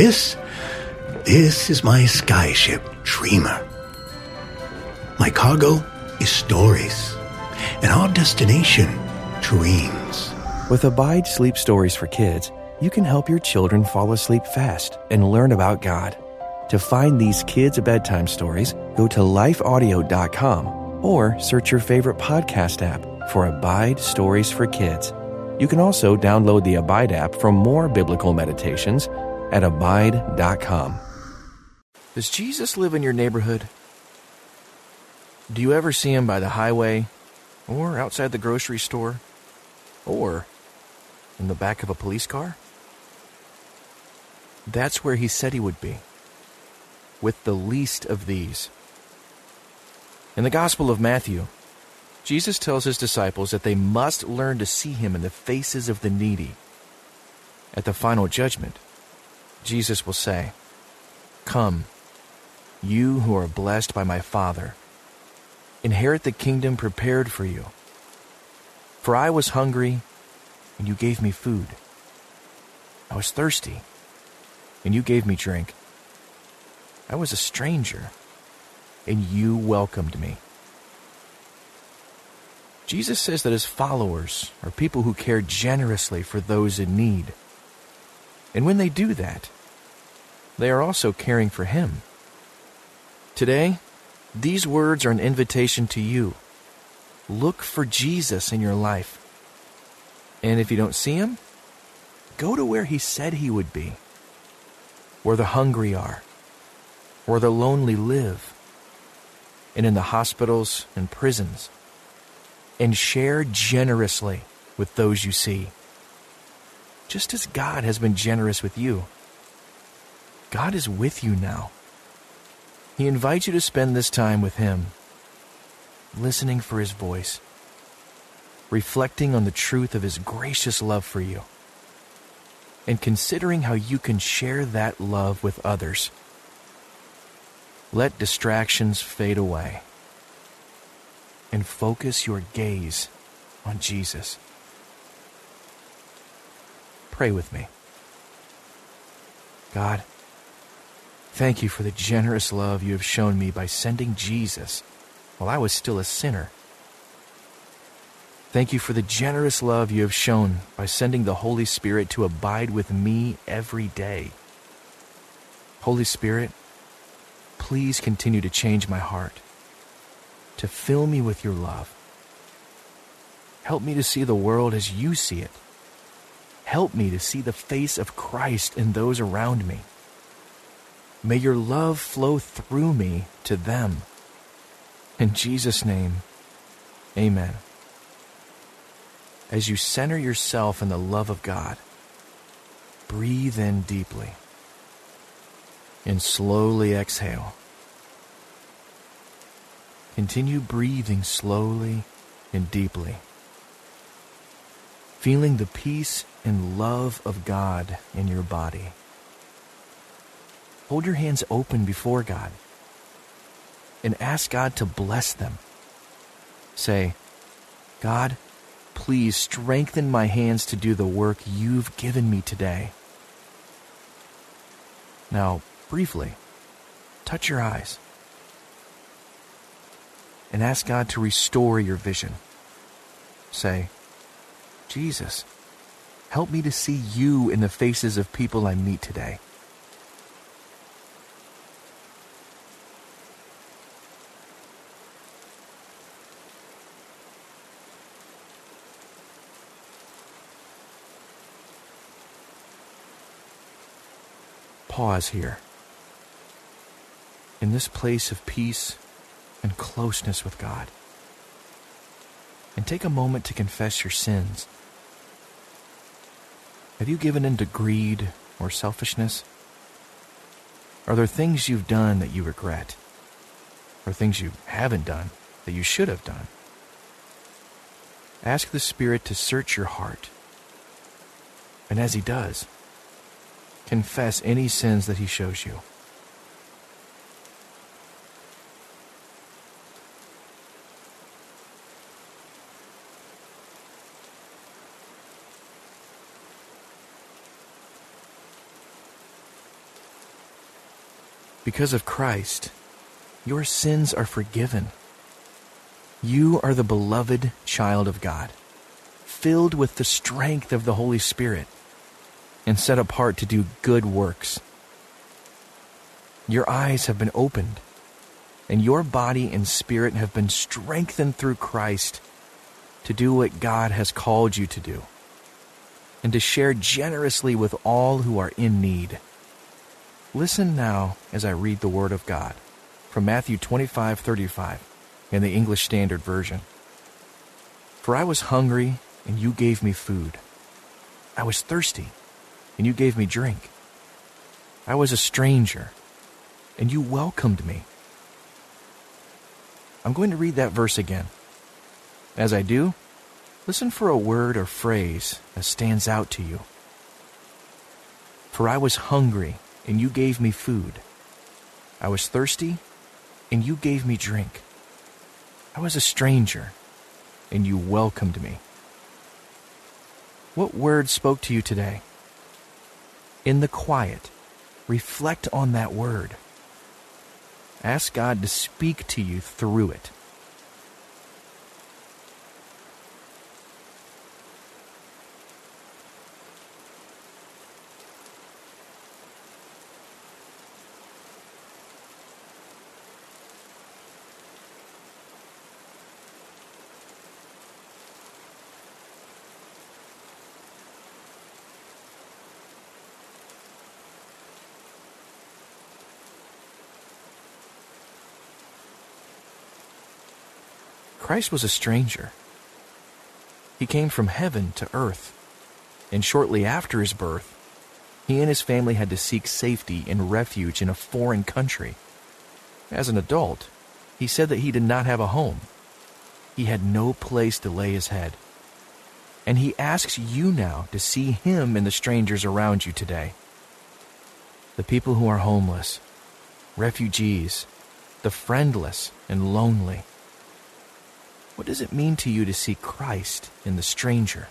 this, this is my skyship, Dreamer. My cargo is stories, and our destination, dreams. With Abide Sleep Stories for Kids, you can help your children fall asleep fast and learn about God. To find these kids' bedtime stories, go to lifeaudio.com or search your favorite podcast app for Abide Stories for Kids. You can also download the Abide app for more biblical meditations at abide.com. Does Jesus live in your neighborhood? Do you ever see him by the highway, or outside the grocery store, or in the back of a police car? That's where he said he would be, with the least of these. In the Gospel of Matthew, Jesus tells his disciples that they must learn to see him in the faces of the needy. At the final judgment, Jesus will say, Come, you who are blessed by my Father, inherit the kingdom prepared for you. For I was hungry, and you gave me food. I was thirsty, and you gave me drink. I was a stranger, and you welcomed me. Jesus says that his followers are people who care generously for those in need. And when they do that, they are also caring for him. Today, these words are an invitation to you. Look for Jesus in your life. And if you don't see him, go to where he said he would be, where the hungry are, where the lonely live, and in the hospitals and prisons and share generously with those you see. Just as God has been generous with you, God is with you now. He invites you to spend this time with Him, listening for His voice, reflecting on the truth of His gracious love for you, and considering how you can share that love with others. Let distractions fade away and focus your gaze on Jesus. Pray with me. God, thank you for the generous love you have shown me by sending Jesus while I was still a sinner. Thank you for the generous love you have shown by sending the Holy Spirit to abide with me every day. Holy Spirit, please continue to change my heart to fill me with your love. Help me to see the world as you see it. Help me to see the face of Christ in those around me. May your love flow through me to them. In Jesus' name, amen. As you center yourself in the love of God, breathe in deeply and slowly exhale. Continue breathing slowly and deeply, feeling the peace and love of God in your body. Hold your hands open before God and ask God to bless them. Say, God, please strengthen my hands to do the work you've given me today. Now, briefly, touch your eyes and ask God to restore your vision. Say, Jesus, help me to see you in the faces of people I meet today. Pause here. In this place of peace and closeness with God. And take a moment to confess your sins. Have you given in to greed or selfishness? Are there things you've done that you regret? Or things you haven't done that you should have done? Ask the Spirit to search your heart. And as He does, confess any sins that He shows you. Because of Christ, your sins are forgiven. You are the beloved child of God, filled with the strength of the Holy Spirit, and set apart to do good works. Your eyes have been opened, and your body and spirit have been strengthened through Christ to do what God has called you to do, and to share generously with all who are in need. Listen now as I read the Word of God from Matthew 25:35 in the English Standard Version. For I was hungry, and you gave me food. I was thirsty, and you gave me drink. I was a stranger, and you welcomed me. I'm going to read that verse again. As I do, listen for a word or phrase that stands out to you. For I was hungry, and you gave me food. I was thirsty, and you gave me drink. I was a stranger, and you welcomed me. What word spoke to you today? In the quiet, reflect on that word. Ask God to speak to you through it. Christ was a stranger. He came from heaven to earth, and shortly after his birth, he and his family had to seek safety and refuge in a foreign country. As an adult, he said that he did not have a home. He had no place to lay his head. And he asks you now to see him in the strangers around you today. The people who are homeless, refugees, the friendless and lonely. What does it mean to you to see Christ in the stranger?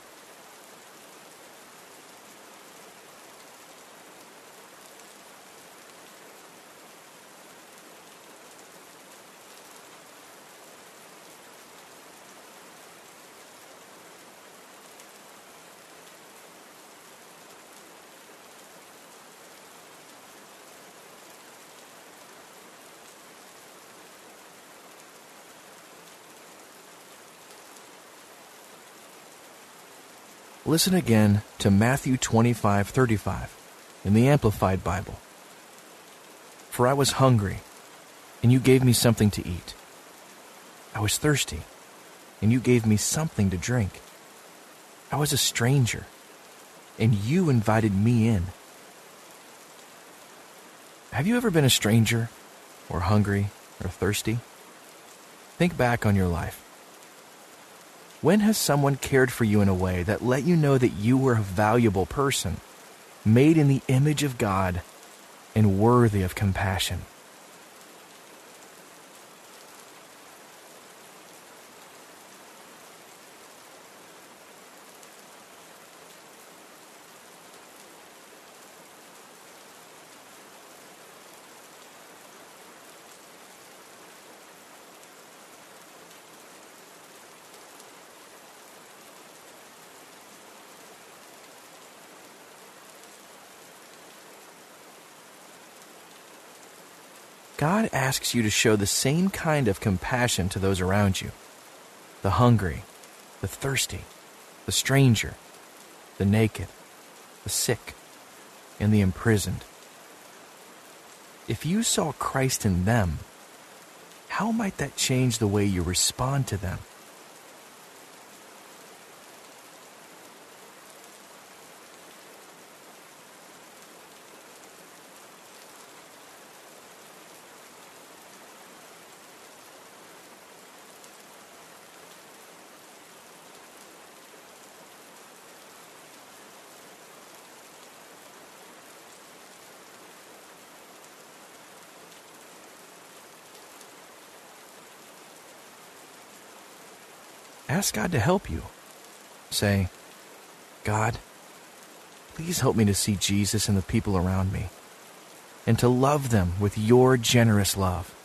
Listen again to Matthew 25:35 in the Amplified Bible. For I was hungry, and you gave me something to eat. I was thirsty, and you gave me something to drink. I was a stranger, and you invited me in. Have you ever been a stranger, or hungry, or thirsty? Think back on your life. When has someone cared for you in a way that let you know that you were a valuable person, made in the image of God, and worthy of compassion? God asks you to show the same kind of compassion to those around you the hungry, the thirsty, the stranger, the naked, the sick, and the imprisoned. If you saw Christ in them, how might that change the way you respond to them? Ask God to help you. Say, God, please help me to see Jesus and the people around me and to love them with your generous love.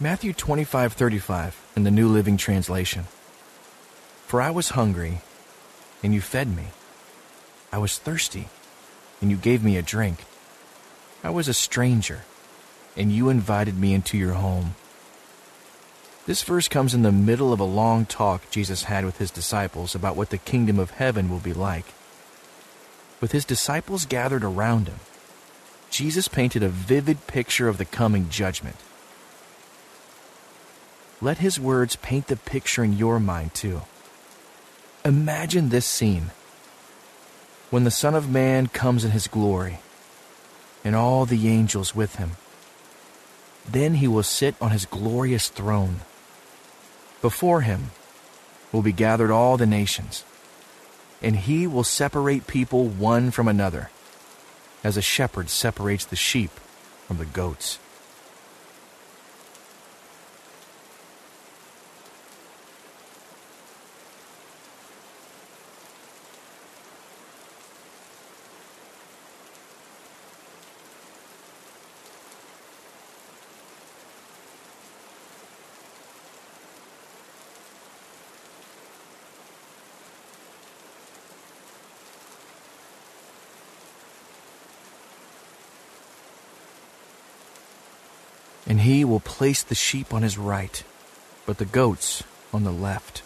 Matthew 25:35 in the New Living Translation. For I was hungry, and you fed me. I was thirsty, and you gave me a drink. I was a stranger, and you invited me into your home. This verse comes in the middle of a long talk Jesus had with his disciples about what the kingdom of heaven will be like. With his disciples gathered around him, Jesus painted a vivid picture of the coming judgment. Let his words paint the picture in your mind, too. Imagine this scene when the Son of Man comes in his glory and all the angels with him. Then he will sit on his glorious throne before him will be gathered all the nations, and he will separate people one from another, as a shepherd separates the sheep from the goats. And he will place the sheep on his right, but the goats on the left.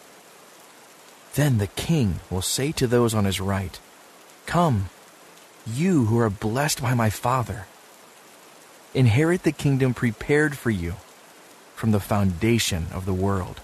Then the king will say to those on his right, Come, you who are blessed by my Father. Inherit the kingdom prepared for you from the foundation of the world.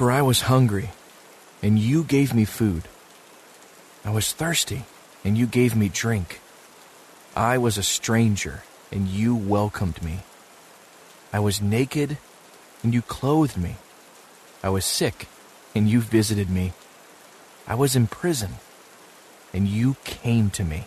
For I was hungry, and you gave me food. I was thirsty, and you gave me drink. I was a stranger, and you welcomed me. I was naked, and you clothed me. I was sick, and you visited me. I was in prison, and you came to me.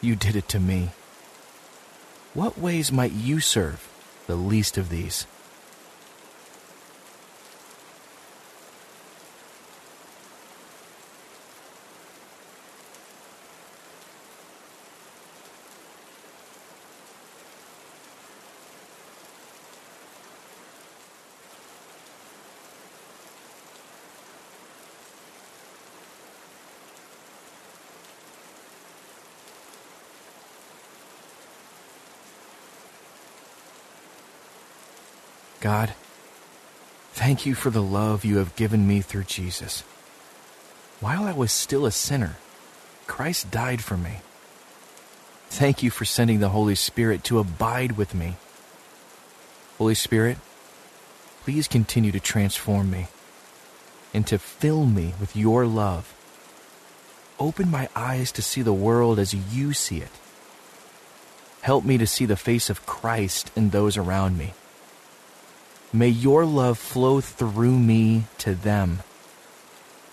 you did it to me. What ways might you serve the least of these? God, thank you for the love you have given me through Jesus. While I was still a sinner, Christ died for me. Thank you for sending the Holy Spirit to abide with me. Holy Spirit, please continue to transform me and to fill me with your love. Open my eyes to see the world as you see it. Help me to see the face of Christ in those around me. May your love flow through me to them.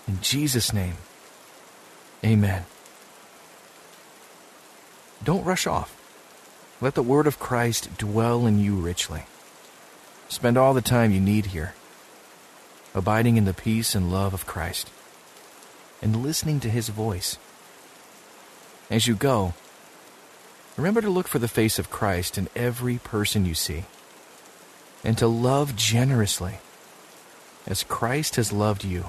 In Jesus' name, amen. Don't rush off. Let the word of Christ dwell in you richly. Spend all the time you need here, abiding in the peace and love of Christ, and listening to his voice. As you go, remember to look for the face of Christ in every person you see, and to love generously as Christ has loved you.